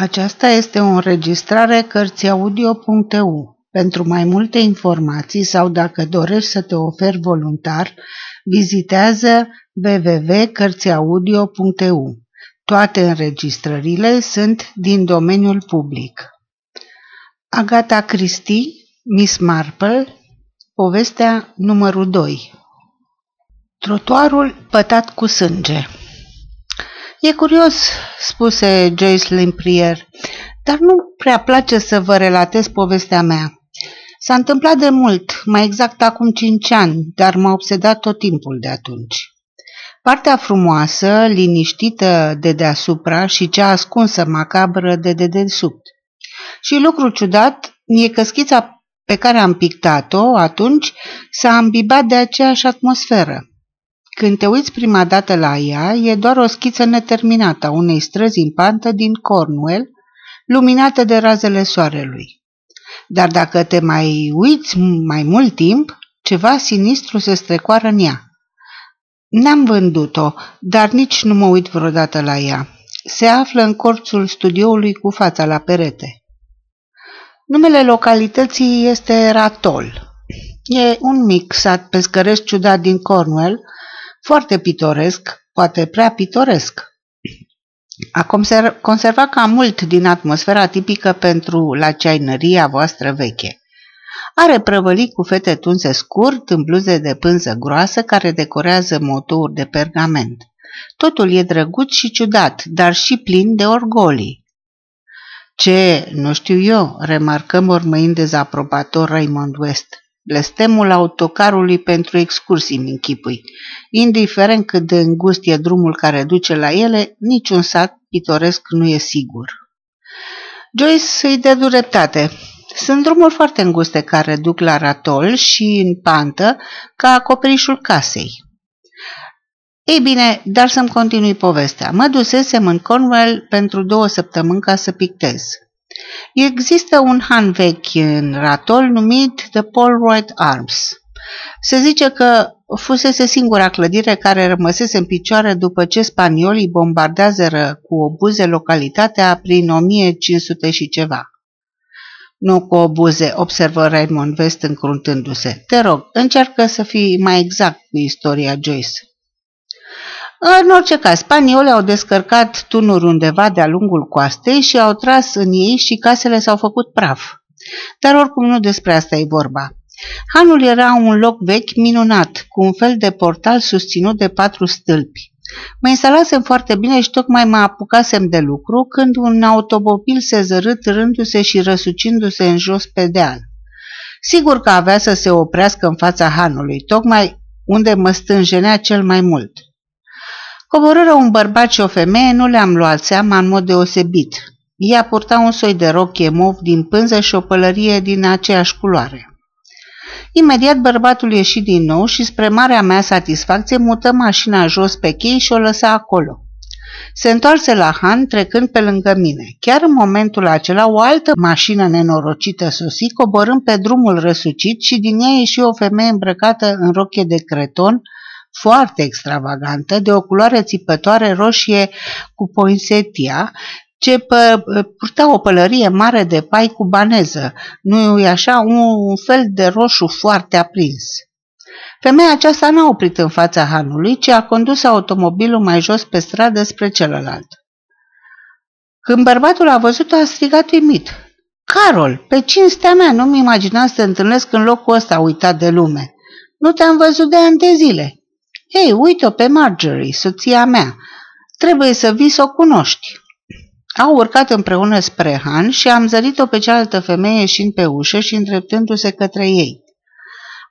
Aceasta este o înregistrare Cărțiaudio.eu. Pentru mai multe informații sau dacă dorești să te oferi voluntar, vizitează www.cărțiaudio.eu. Toate înregistrările sunt din domeniul public. Agata Christie, Miss Marple, povestea numărul 2 Trotuarul pătat cu sânge E curios, spuse Joyce Limprier, dar nu prea place să vă relatez povestea mea. S-a întâmplat de mult, mai exact acum cinci ani, dar m-a obsedat tot timpul de atunci. Partea frumoasă, liniștită de deasupra și cea ascunsă macabră de dedesubt. Și lucru ciudat e că schița pe care am pictat-o atunci s-a ambibat de aceeași atmosferă. Când te uiți prima dată la ea, e doar o schiță neterminată a unei străzi în pantă din Cornwall, luminată de razele soarelui. Dar dacă te mai uiți mai mult timp, ceva sinistru se strecoară în ea. N-am vândut-o, dar nici nu mă uit vreodată la ea. Se află în corțul studioului cu fața la perete. Numele localității este Ratol. E un mic sat pescăresc ciudat din Cornwall, foarte pitoresc, poate prea pitoresc. A conservat cam mult din atmosfera tipică pentru la ceainăria voastră veche. Are prăvălii cu fete tunse scurt în bluze de pânză groasă care decorează motouri de pergament. Totul e drăguț și ciudat, dar și plin de orgolii. Ce, nu știu eu, remarcă mormăind dezaprobator Raymond West blestemul autocarului pentru excursii mi închipui. Indiferent cât de îngust e drumul care duce la ele, niciun sat pitoresc nu e sigur. Joyce îi dă dreptate. Sunt drumuri foarte înguste care duc la ratol și în pantă ca acoperișul casei. Ei bine, dar să-mi continui povestea. Mă dusesem în Cornwall pentru două săptămâni ca să pictez. Există un han vechi în Ratol numit The Polroyd Arms. Se zice că fusese singura clădire care rămăsese în picioare după ce spaniolii bombardează cu obuze localitatea prin 1500 și ceva. Nu cu obuze, observă Raymond West încruntându-se. Te rog, încearcă să fii mai exact cu istoria Joyce. În orice caz, spaniolii au descărcat tunuri undeva de-a lungul coastei și au tras în ei și casele s-au făcut praf. Dar oricum nu despre asta e vorba. Hanul era un loc vechi minunat, cu un fel de portal susținut de patru stâlpi. Mă instalasem foarte bine și tocmai mă apucasem de lucru când un automobil se zărât rându-se și răsucindu-se în jos pe deal. Sigur că avea să se oprească în fața hanului, tocmai unde mă stânjenea cel mai mult. Coborâră un bărbat și o femeie, nu le-am luat seama în mod deosebit. Ea purta un soi de rochie mov din pânză și o pălărie din aceeași culoare. Imediat bărbatul ieși din nou și spre marea mea satisfacție mută mașina jos pe chei și o lăsa acolo. Se întoarse la Han trecând pe lângă mine. Chiar în momentul acela o altă mașină nenorocită sosi coborând pe drumul răsucit și din ea ieși o femeie îmbrăcată în rochie de creton, foarte extravagantă, de o culoare țipătoare roșie cu poinsetia, ce pă, purta o pălărie mare de pai cu baneză, nu e așa, un, un fel de roșu foarte aprins. Femeia aceasta n-a oprit în fața hanului, ci a condus automobilul mai jos pe stradă spre celălalt. Când bărbatul a văzut-o, a strigat uimit. Carol, pe cinstea mea, nu-mi imagina să te întâlnesc în locul ăsta uitat de lume. Nu te-am văzut de ani de zile. Ei, uite-o pe Marjorie, soția mea. Trebuie să vii să o cunoști. Au urcat împreună spre Han și am zărit-o pe cealaltă femeie ieșind pe ușă și îndreptându-se către ei.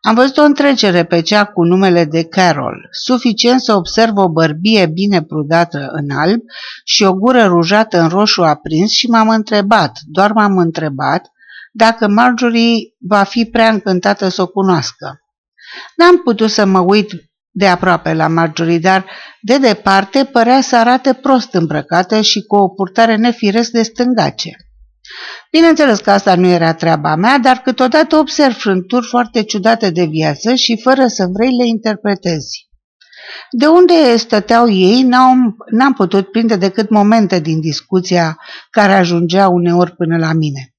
Am văzut o întrecere pe cea cu numele de Carol, suficient să observ o bărbie bine prudată în alb și o gură rujată în roșu aprins și m-am întrebat, doar m-am întrebat, dacă Marjorie va fi prea încântată să o cunoască. N-am putut să mă uit de aproape la Marjorie, dar de departe părea să arate prost îmbrăcată și cu o purtare nefiresc de stângace. Bineînțeles că asta nu era treaba mea, dar câteodată observ frânturi foarte ciudate de viață și fără să vrei le interpretezi. De unde stăteau ei, n-am putut prinde decât momente din discuția care ajungea uneori până la mine.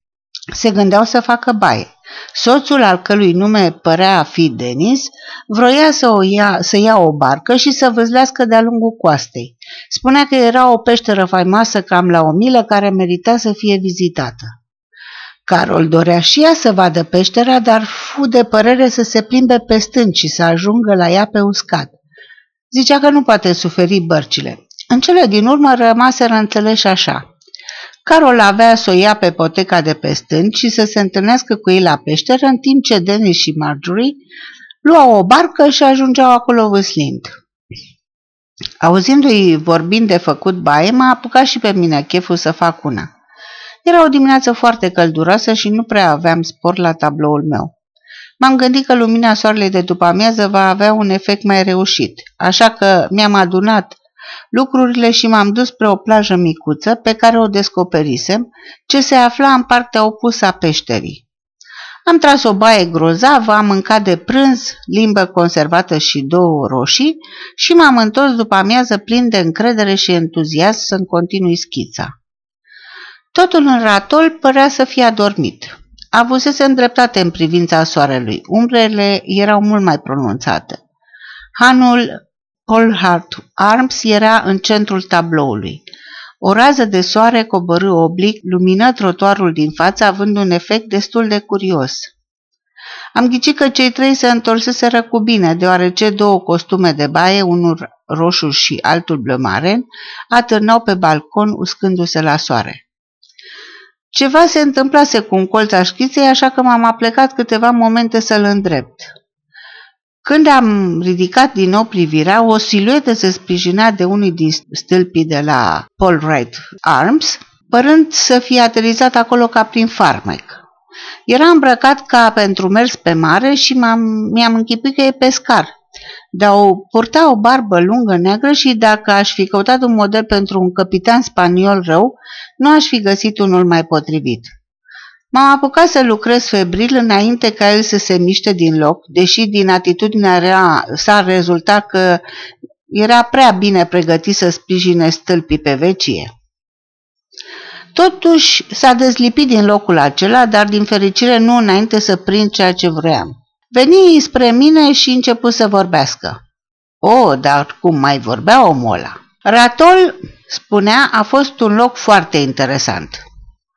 Se gândeau să facă baie. Soțul, al călui nume părea a fi Denis, vroia să, o ia, să ia o barcă și să vâzlească de-a lungul coastei. Spunea că era o peșteră faimoasă cam la o milă care merita să fie vizitată. Carol dorea și ea să vadă peștera, dar fu de părere să se plimbe pe stânci și să ajungă la ea pe uscat. Zicea că nu poate suferi bărcile. În cele din urmă rămaseră înțeleși așa. Carol avea să o ia pe poteca de pe stânci și să se întâlnească cu ei la peșteră, în timp ce Denis și Marjorie luau o barcă și ajungeau acolo vâslind. Auzindu-i vorbind de făcut baie, m-a apucat și pe mine cheful să fac una. Era o dimineață foarte călduroasă și nu prea aveam spor la tabloul meu. M-am gândit că lumina soarelui de după amiază va avea un efect mai reușit, așa că mi-am adunat lucrurile și m-am dus spre o plajă micuță pe care o descoperisem, ce se afla în partea opusă a peșterii. Am tras o baie grozavă, am mâncat de prânz, limbă conservată și două roșii și m-am întors după amiază plin de încredere și entuziasm să-mi continui schița. Totul în ratol părea să fie adormit. Avusese îndreptate în privința soarelui. Umbrele erau mult mai pronunțate. Hanul Polhart Arms era în centrul tabloului. O rază de soare coborâ oblic, lumină trotuarul din față, având un efect destul de curios. Am ghicit că cei trei se întorseseră cu bine, deoarece două costume de baie, unul roșu și altul blămaren, atârnau pe balcon uscându-se la soare. Ceva se întâmplase cu un colț a șchiței, așa că m-am aplecat câteva momente să-l îndrept. Când am ridicat din nou privirea, o siluetă se sprijinea de unul din stâlpii de la Paul Wright Arms, părând să fie aterizat acolo ca prin farmec. Era îmbrăcat ca pentru mers pe mare și mi-am închipit că e pescar, dar o, purta o barbă lungă neagră și dacă aș fi căutat un model pentru un capitan spaniol rău, nu aș fi găsit unul mai potrivit. M-am apucat să lucrez febril înainte ca el să se miște din loc, deși din atitudinea s-a rezultat că era prea bine pregătit să sprijine stâlpii pe vecie. Totuși s-a dezlipit din locul acela, dar din fericire nu înainte să prind ceea ce vreau. Veni spre mine și început să vorbească. O, dar cum mai vorbea omul ăla? Ratol, spunea, a fost un loc foarte interesant.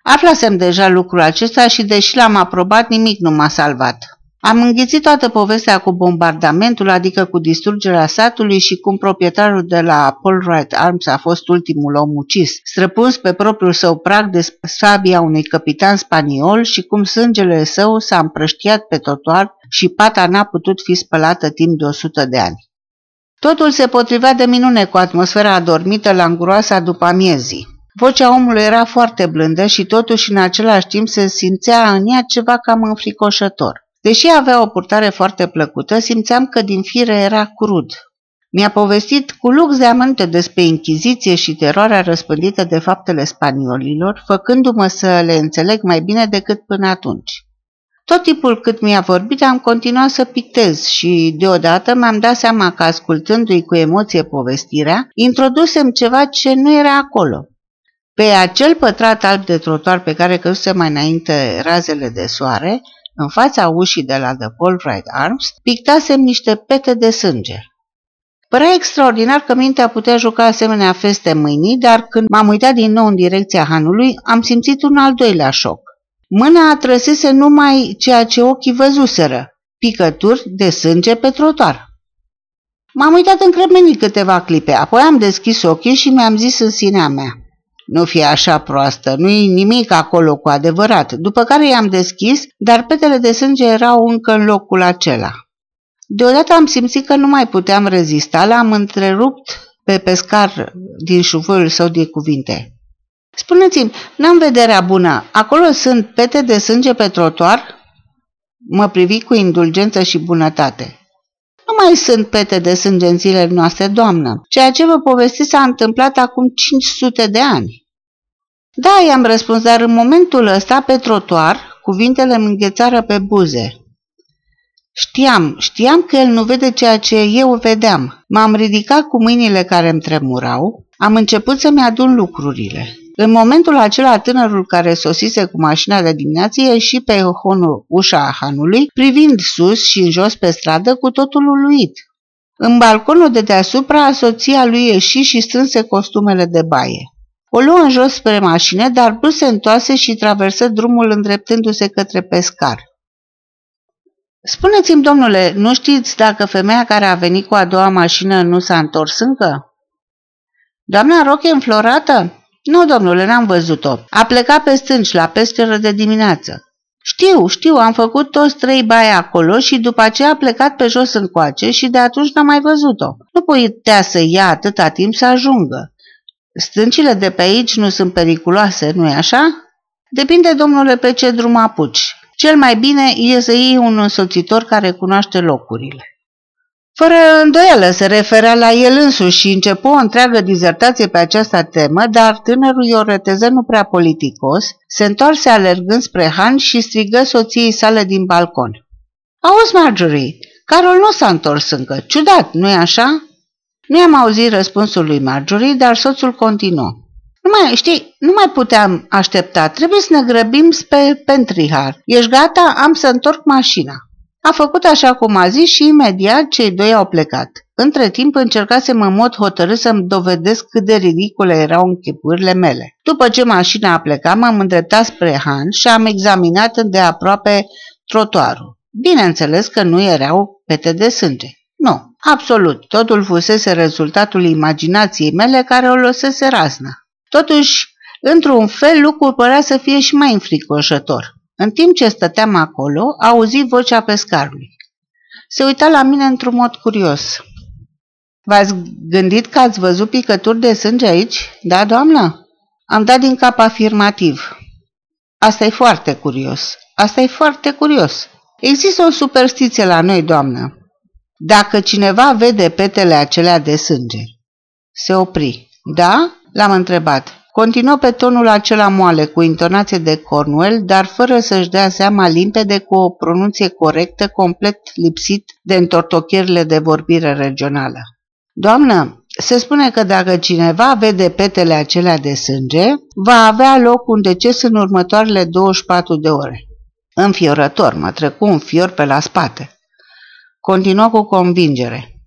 Aflasem deja lucrul acesta și deși l-am aprobat, nimic nu m-a salvat. Am înghițit toată povestea cu bombardamentul, adică cu distrugerea satului și cum proprietarul de la Paul Wright Arms a fost ultimul om ucis, străpuns pe propriul său prag de sabia unui capitan spaniol și cum sângele său s-a împrăștiat pe trotuar și pata n-a putut fi spălată timp de 100 de ani. Totul se potrivea de minune cu atmosfera adormită la îngroasa după amiezii. Vocea omului era foarte blândă și totuși în același timp se simțea în ea ceva cam înfricoșător. Deși avea o purtare foarte plăcută, simțeam că din fire era crud. Mi-a povestit cu lux de amănunte despre inchiziție și teroarea răspândită de faptele spaniolilor, făcându-mă să le înțeleg mai bine decât până atunci. Tot timpul cât mi-a vorbit am continuat să pictez și deodată mi-am dat seama că ascultându-i cu emoție povestirea, introdusem ceva ce nu era acolo. Pe acel pătrat alb de trotuar pe care căzuse mai înainte razele de soare, în fața ușii de la The Paul Wright Arms, pictasem niște pete de sânge. Părea extraordinar că mintea putea juca asemenea feste mâinii, dar când m-am uitat din nou în direcția hanului, am simțit un al doilea șoc. Mâna atrăsese numai ceea ce ochii văzuseră, picături de sânge pe trotuar. M-am uitat încremenit câteva clipe, apoi am deschis ochii și mi-am zis în sinea mea. Nu fi așa proastă, nu-i nimic acolo cu adevărat, după care i-am deschis, dar petele de sânge erau încă în locul acela. Deodată am simțit că nu mai puteam rezista, l-am întrerupt pe pescar din șuvul său de cuvinte. Spuneți-mi, n-am vederea bună, acolo sunt pete de sânge pe trotuar? Mă privi cu indulgență și bunătate. Nu mai sunt pete de sânge în zilele noastre, doamnă. Ceea ce vă povesti s-a întâmplat acum 500 de ani. Da, i-am răspuns, dar în momentul ăsta, pe trotuar, cuvintele îmi înghețară pe buze. Știam, știam că el nu vede ceea ce eu vedeam. M-am ridicat cu mâinile care îmi tremurau, am început să-mi adun lucrurile. În momentul acela, tânărul care sosise cu mașina de dimineață ieși pe honul ușa hanului, privind sus și în jos pe stradă cu totul uluit. În balconul de deasupra, soția lui ieși și strânse costumele de baie. O luă în jos spre mașină, dar Bruce se întoase și traversă drumul îndreptându-se către pescar. Spuneți-mi, domnule, nu știți dacă femeia care a venit cu a doua mașină nu s-a întors încă? Doamna Roche înflorată? Nu, domnule, n-am văzut-o. A plecat pe stânci, la pescheră de dimineață. Știu, știu, am făcut toți trei baie acolo și după aceea a plecat pe jos încoace și de atunci n-am mai văzut-o. Nu putea să ia atâta timp să ajungă. Stâncile de pe aici nu sunt periculoase, nu-i așa? Depinde, domnule, pe ce drum apuci. Cel mai bine e să iei un însoțitor care cunoaște locurile. Fără îndoială se referea la el însuși și începu o întreagă dizertație pe această temă, dar tânărul ioreteză nu prea politicos, se întoarse alergând spre Han și strigă soției sale din balcon. Auzi, Marjorie, Carol nu s-a întors încă. Ciudat, nu-i așa?" Nu am auzit răspunsul lui Marjorie, dar soțul continuă. Nu mai, știi, nu mai puteam aștepta, trebuie să ne grăbim spre Pentrihar. Ești gata? Am să întorc mașina. A făcut așa cum a zis și imediat cei doi au plecat. Între timp încercasem în mod hotărât să-mi dovedesc cât de ridicole erau închipurile mele. După ce mașina a plecat, m-am îndreptat spre Han și am examinat îndeaproape trotuarul. Bineînțeles că nu erau pete de sânge. Nu, absolut, totul fusese rezultatul imaginației mele care o lăsese razna. Totuși, într-un fel, lucrul părea să fie și mai înfricoșător. În timp ce stăteam acolo, auzi vocea pescarului. Se uita la mine într-un mod curios. V-ați gândit că ați văzut picături de sânge aici? Da, doamnă? Am dat din cap afirmativ. Asta e foarte curios. Asta e foarte curios. Există o superstiție la noi, doamnă. Dacă cineva vede petele acelea de sânge, se opri. Da? L-am întrebat. Continuă pe tonul acela moale, cu intonație de Cornwell, dar fără să-și dea seama limpede cu o pronunție corectă, complet lipsit de întortocherile de vorbire regională. Doamnă, se spune că dacă cineva vede petele acelea de sânge, va avea loc un deces în următoarele 24 de ore. Înfiorător, mă trecu un fior pe la spate. Continuă cu convingere.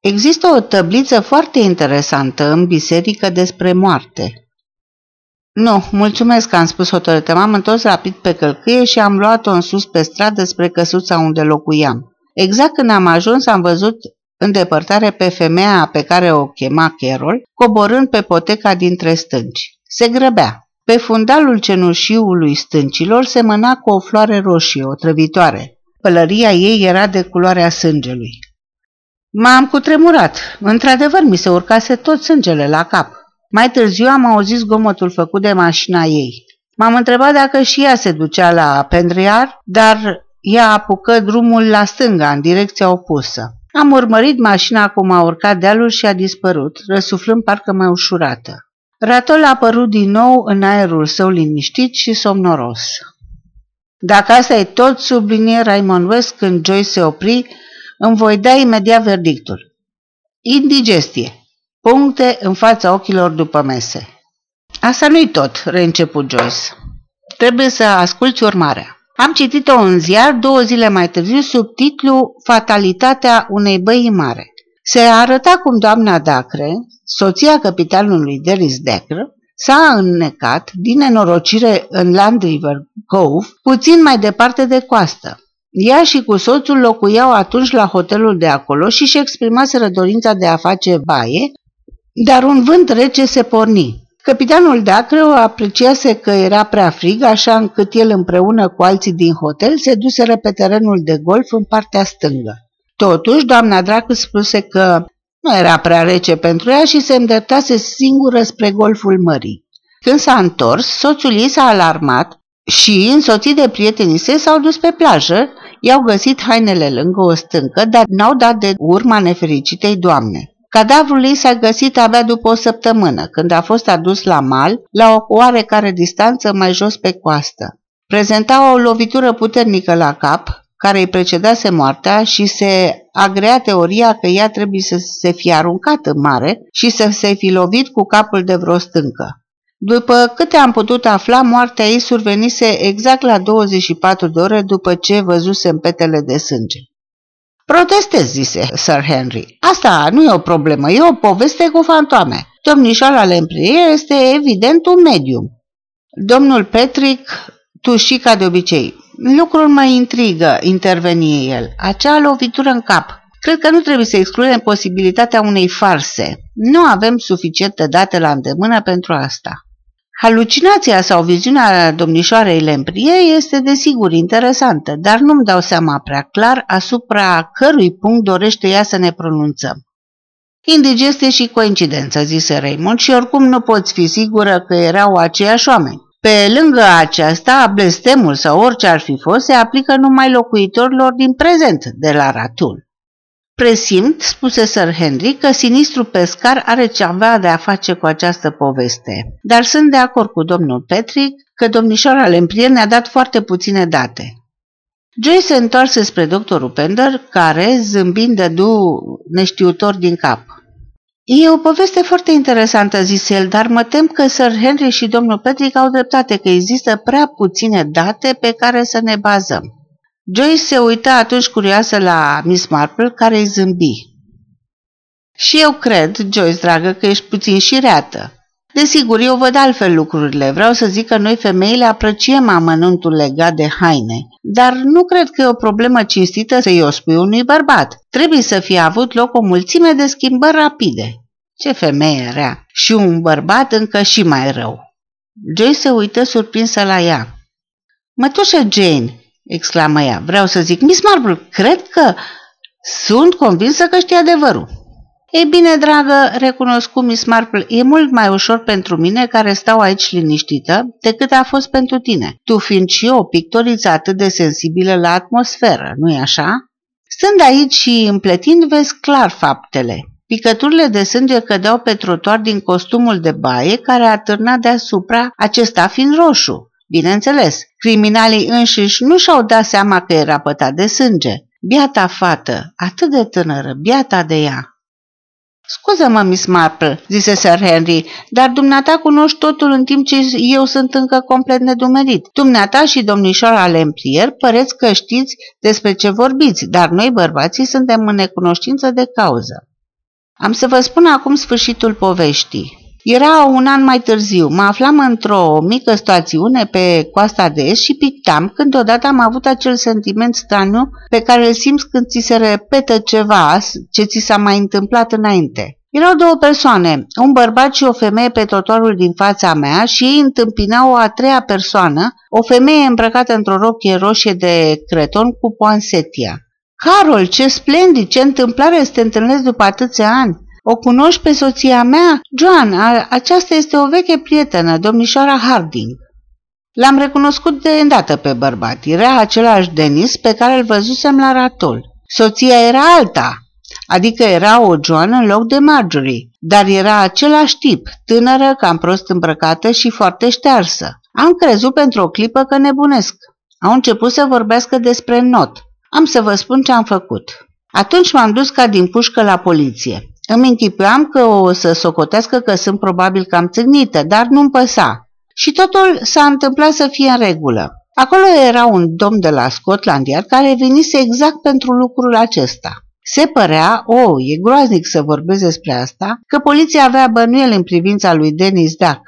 Există o tăbliță foarte interesantă în biserică despre moarte. Nu, mulțumesc că am spus hotărâtă. M-am întors rapid pe călcâie și am luat-o în sus pe stradă spre căsuța unde locuiam. Exact când am ajuns am văzut în depărtare pe femeia pe care o chema Carol, coborând pe poteca dintre stânci. Se grăbea. Pe fundalul cenușiului stâncilor se mâna cu o floare roșie, o trăvitoare. Pălăria ei era de culoarea sângelui. M-am cutremurat. Într-adevăr, mi se urcase tot sângele la cap. Mai târziu am auzit zgomotul făcut de mașina ei. M-am întrebat dacă și ea se ducea la Pendriar, dar ea apucă drumul la stânga, în direcția opusă. Am urmărit mașina cum a urcat dealul și a dispărut, răsuflând parcă mai ușurată. Ratol a apărut din nou în aerul său liniștit și somnoros. Dacă asta e tot, sublinie Raymond West când Joy se opri, îmi voi da imediat verdictul. Indigestie. Puncte în fața ochilor după mese. Asta nu-i tot, reînceput Joyce. Trebuie să asculți urmarea. Am citit-o în ziar două zile mai târziu sub titlu Fatalitatea unei băi mare. Se arăta cum doamna Dacre, soția capitanului Deris Dacre, s-a înnecat din nenorocire în Land River Cove, puțin mai departe de coastă. Ea și cu soțul locuiau atunci la hotelul de acolo și și exprimaseră dorința de a face baie, dar un vânt rece se porni. Capitanul Dacreu apreciase că era prea frig, așa încât el împreună cu alții din hotel se duseră pe terenul de golf în partea stângă. Totuși, doamna Dracu spuse că nu era prea rece pentru ea și se îndreptase singură spre golful mării. Când s-a întors, soțul ei s-a alarmat și, însoțit de prietenii săi, s-au dus pe plajă, i-au găsit hainele lângă o stâncă, dar n-au dat de urma nefericitei doamne. Cadavrul ei s-a găsit abia după o săptămână, când a fost adus la mal, la o oarecare distanță mai jos pe coastă. Prezenta o lovitură puternică la cap, care îi precedase moartea și se agrea teoria că ea trebuie să se fie aruncat în mare și să se fi lovit cu capul de vreo stâncă. După câte am putut afla, moartea ei survenise exact la 24 de ore după ce văzuse în petele de sânge. Protestez, zise Sir Henry. Asta nu e o problemă, e o poveste cu fantoame. Domnișoara Lemprie este evident un medium. Domnul Petrick tuși ca de obicei. Lucrul mă intrigă, interveni el. Acea lovitură în cap. Cred că nu trebuie să excludem posibilitatea unei farse. Nu avem suficiente date la îndemână pentru asta. Halucinația sau viziunea domnișoarei Lemprie este desigur interesantă, dar nu-mi dau seama prea clar asupra cărui punct dorește ea să ne pronunțăm. Indigestie și coincidență, zise Raymond, și oricum nu poți fi sigură că erau aceiași oameni. Pe lângă aceasta, blestemul sau orice ar fi fost se aplică numai locuitorilor din prezent de la Ratul. Presimt, spuse Sir Henry, că sinistru pescar are ceva de a face cu această poveste, dar sunt de acord cu domnul Patrick că domnișoara Lemprier ne-a dat foarte puține date. Joy se întoarse spre doctorul Pender, care, zâmbind, dădu neștiutor din cap. E o poveste foarte interesantă, zise el, dar mă tem că Sir Henry și domnul Patrick au dreptate că există prea puține date pe care să ne bazăm. Joyce se uită atunci curioasă la Miss Marple, care îi zâmbi. Și eu cred, Joyce, dragă, că ești puțin șireată. Desigur, eu văd altfel lucrurile. Vreau să zic că noi femeile apreciem amănuntul legat de haine, dar nu cred că e o problemă cinstită să-i o spui unui bărbat. Trebuie să fie avut loc o mulțime de schimbări rapide. Ce femeie rea! Și un bărbat încă și mai rău. Joy se uită surprinsă la ea. Mătușă Jane, exclamă ea, vreau să zic, Miss Marple, cred că sunt convinsă că știi adevărul. Ei bine, dragă, recunoscu Miss Marple, e mult mai ușor pentru mine care stau aici liniștită decât a fost pentru tine, tu fiind și o pictoriță atât de sensibilă la atmosferă, nu-i așa? Stând aici și împletind, vezi clar faptele. Picăturile de sânge cădeau pe trotuar din costumul de baie care a târnat deasupra, acesta fiind roșu. Bineînțeles, criminalii înșiși nu și-au dat seama că era pătat de sânge. Biata fată, atât de tânără, biata de ea. Scuză-mă, Miss Marple, zise Sir Henry, dar dumneata cunoști totul în timp ce eu sunt încă complet nedumerit. Dumneata și domnișoara Lemprier păreți că știți despre ce vorbiți, dar noi bărbații suntem în necunoștință de cauză. Am să vă spun acum sfârșitul poveștii. Era un an mai târziu, mă aflam într-o mică stațiune pe coasta de est și pictam când odată am avut acel sentiment straniu pe care îl simți când ți se repetă ceva ce ți s-a mai întâmplat înainte. Erau două persoane, un bărbat și o femeie pe trotuarul din fața mea și ei întâmpinau o a treia persoană, o femeie îmbrăcată într-o rochie roșie de creton cu poansetia. Carol, ce splendid, ce întâmplare să te întâlnesc după atâția ani! O cunoști pe soția mea? Joan, a, aceasta este o veche prietenă, domnișoara Harding. L-am recunoscut de îndată pe bărbat. Era același Denis pe care îl văzusem la ratol. Soția era alta, adică era o Joan în loc de Marjorie, dar era același tip, tânără, cam prost îmbrăcată și foarte ștearsă. Am crezut pentru o clipă că nebunesc. Au început să vorbească despre not. Am să vă spun ce am făcut. Atunci m-am dus ca din pușcă la poliție. Îmi închipuiam că o să socotească că sunt probabil cam țâgnită, dar nu-mi păsa. Și totul s-a întâmplat să fie în regulă. Acolo era un domn de la Scotland Yard care venise exact pentru lucrul acesta. Se părea, o, oh, e groaznic să vorbesc despre asta, că poliția avea bănuiel în privința lui Dennis Duck.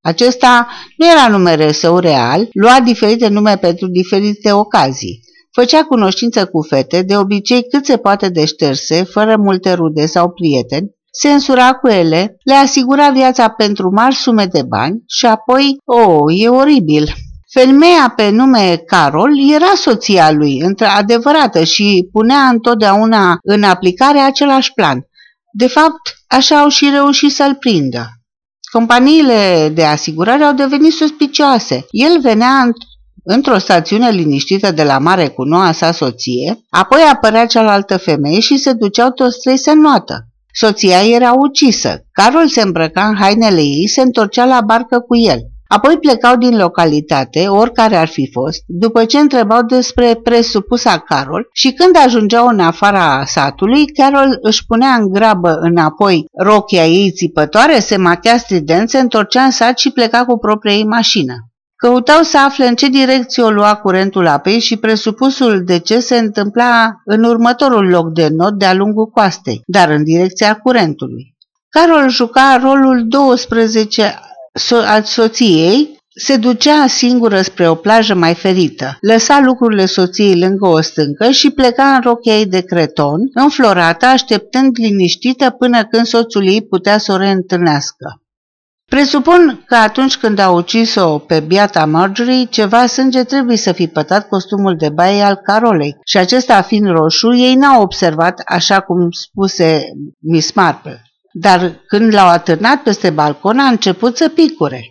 Acesta nu era numele său real, lua diferite nume pentru diferite ocazii. Făcea cunoștință cu fete, de obicei cât se poate de șterse, fără multe rude sau prieteni, se însura cu ele, le asigura viața pentru mari sume de bani și apoi, oh, e oribil. Femeia pe nume Carol era soția lui, între adevărată și punea întotdeauna în aplicare același plan. De fapt, așa au și reușit să-l prindă. Companiile de asigurare au devenit suspicioase. El venea într-o stațiune liniștită de la mare cu noua sa soție, apoi apărea cealaltă femeie și se duceau toți trei să noată. Soția era ucisă. Carol se îmbrăca în hainele ei, se întorcea la barcă cu el. Apoi plecau din localitate, oricare ar fi fost, după ce întrebau despre presupusa Carol și când ajungeau în afara satului, Carol își punea în grabă înapoi rochia ei țipătoare, se machea strident, se întorcea în sat și pleca cu propria ei mașină. Căutau să afle în ce direcție o lua curentul apei și presupusul de ce se întâmpla în următorul loc de not de-a lungul coastei, dar în direcția curentului. Carol juca rolul 12 al soției, se ducea singură spre o plajă mai ferită, lăsa lucrurile soției lângă o stâncă și pleca în rochia ei de creton, înflorată, așteptând liniștită până când soțul ei putea să o reîntâlnească. Presupun că atunci când a ucis-o pe biata Marjorie, ceva sânge trebuie să fi pătat costumul de baie al Carolei și acesta fiind roșu, ei n-au observat, așa cum spuse Miss Marple. Dar când l-au atârnat peste balcon, a început să picure.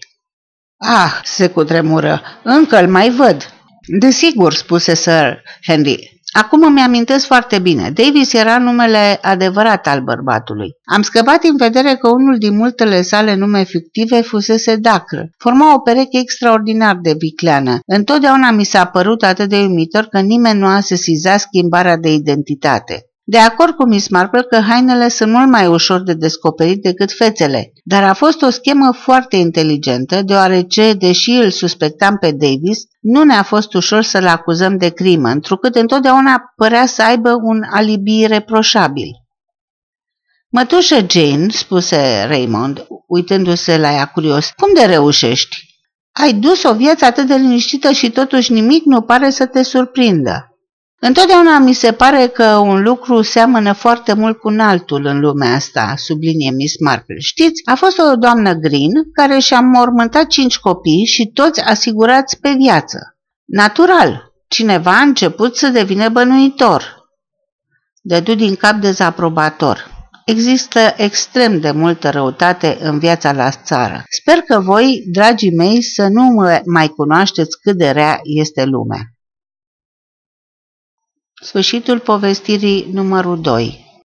Ah, se cutremură, încă îl mai văd. Desigur, spuse Sir Henry, Acum îmi amintesc foarte bine. Davis era numele adevărat al bărbatului. Am scăpat în vedere că unul din multele sale nume fictive fusese Dacră. Forma o pereche extraordinar de vicleană. Întotdeauna mi s-a părut atât de uimitor că nimeni nu a sesizat schimbarea de identitate. De acord cu Miss Marple că hainele sunt mult mai ușor de descoperit decât fețele, dar a fost o schemă foarte inteligentă, deoarece, deși îl suspectam pe Davis, nu ne-a fost ușor să-l acuzăm de crimă, întrucât întotdeauna părea să aibă un alibi reproșabil. Mătușă Jane, spuse Raymond, uitându-se la ea curios, cum de reușești? Ai dus o viață atât de liniștită și totuși nimic nu pare să te surprindă. Întotdeauna mi se pare că un lucru seamănă foarte mult cu un altul în lumea asta, sublinie Miss Marple. Știți, a fost o doamnă Green care și-a mormântat cinci copii și toți asigurați pe viață. Natural, cineva a început să devină bănuitor. Dădu din cap dezaprobator. Există extrem de multă răutate în viața la țară. Sper că voi, dragii mei, să nu mai cunoașteți cât de rea este lumea. Sfârșitul povestirii numărul 2